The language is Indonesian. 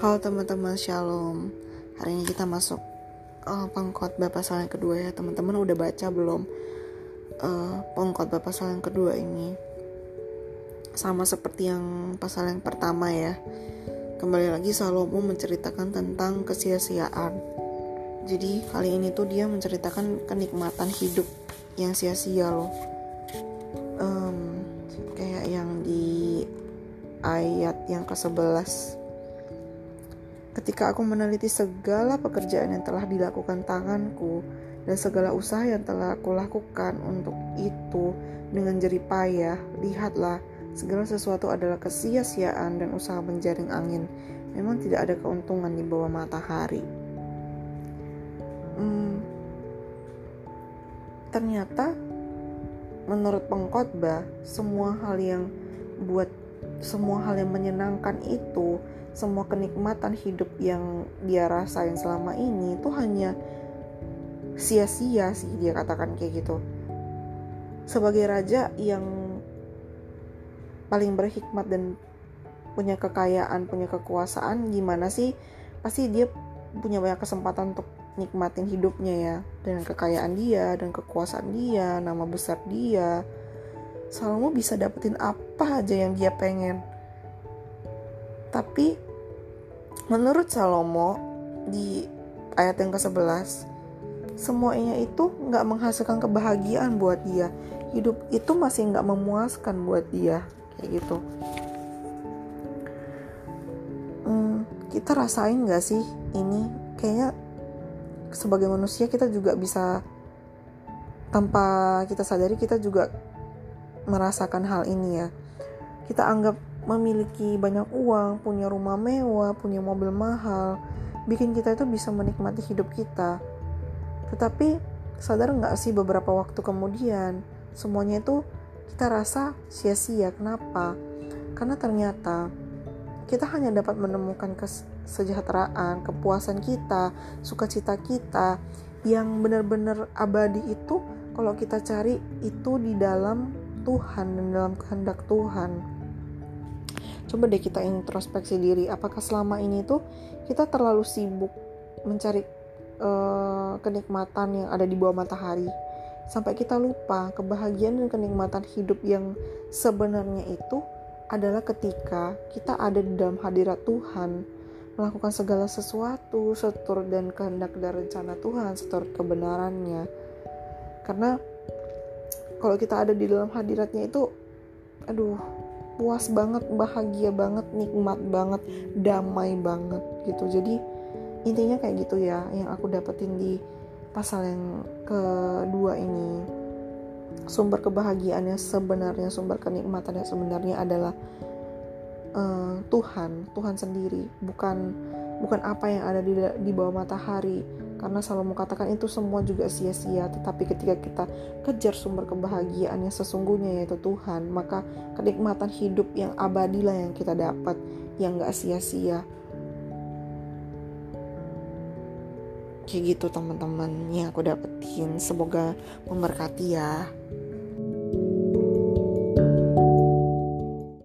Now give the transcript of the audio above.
Halo teman-teman Shalom. Hari ini kita masuk uh, pengkhotbah pasal yang kedua ya. Teman-teman udah baca belum? Uh, pengkhotbah pasal yang kedua ini Sama seperti yang pasal yang pertama ya. Kembali lagi Salomo menceritakan tentang kesia-siaan. Jadi kali ini tuh dia menceritakan kenikmatan hidup yang sia-sia loh. Kayak yang di ayat yang ke-11 Ketika aku meneliti segala pekerjaan yang telah dilakukan tanganku dan segala usaha yang telah aku lakukan untuk itu dengan jerih payah, lihatlah segala sesuatu adalah kesia-siaan dan usaha menjaring angin. Memang tidak ada keuntungan di bawah matahari. Hmm, ternyata menurut pengkhotbah semua hal yang buat semua hal yang menyenangkan itu semua kenikmatan hidup yang dia rasain selama ini itu hanya sia-sia sih dia katakan kayak gitu. Sebagai raja yang paling berhikmat dan punya kekayaan punya kekuasaan gimana sih? Pasti dia punya banyak kesempatan untuk nikmatin hidupnya ya. Dengan kekayaan dia dan kekuasaan dia nama besar dia Salomo bisa dapetin apa aja yang dia pengen. Tapi menurut Salomo di ayat yang ke-11 semuanya itu nggak menghasilkan kebahagiaan buat dia. Hidup itu masih nggak memuaskan buat dia kayak gitu. Hmm, kita rasain nggak sih ini? Kayaknya sebagai manusia kita juga bisa tanpa kita sadari kita juga merasakan hal ini ya kita anggap memiliki banyak uang, punya rumah mewah, punya mobil mahal, bikin kita itu bisa menikmati hidup kita. Tetapi sadar nggak sih beberapa waktu kemudian semuanya itu kita rasa sia-sia. Kenapa? Karena ternyata kita hanya dapat menemukan kesejahteraan, kepuasan kita, sukacita kita yang benar-benar abadi itu kalau kita cari itu di dalam Tuhan dan dalam kehendak Tuhan. Coba deh kita introspeksi diri. Apakah selama ini tuh kita terlalu sibuk mencari uh, kenikmatan yang ada di bawah matahari? Sampai kita lupa kebahagiaan dan kenikmatan hidup yang sebenarnya itu adalah ketika kita ada di dalam hadirat Tuhan melakukan segala sesuatu setur dan kehendak dan rencana Tuhan setur kebenarannya. Karena kalau kita ada di dalam hadiratnya itu aduh puas banget bahagia banget nikmat banget damai banget gitu. Jadi intinya kayak gitu ya yang aku dapetin di pasal yang kedua ini. Sumber kebahagiaannya sebenarnya sumber kenikmatannya sebenarnya adalah uh, Tuhan Tuhan sendiri. Bukan bukan apa yang ada di di bawah matahari karena Salomo katakan itu semua juga sia-sia tetapi ketika kita kejar sumber kebahagiaan yang sesungguhnya yaitu Tuhan maka kenikmatan hidup yang abadilah yang kita dapat yang gak sia-sia. Kayak gitu teman-teman yang aku dapetin. Semoga memberkati ya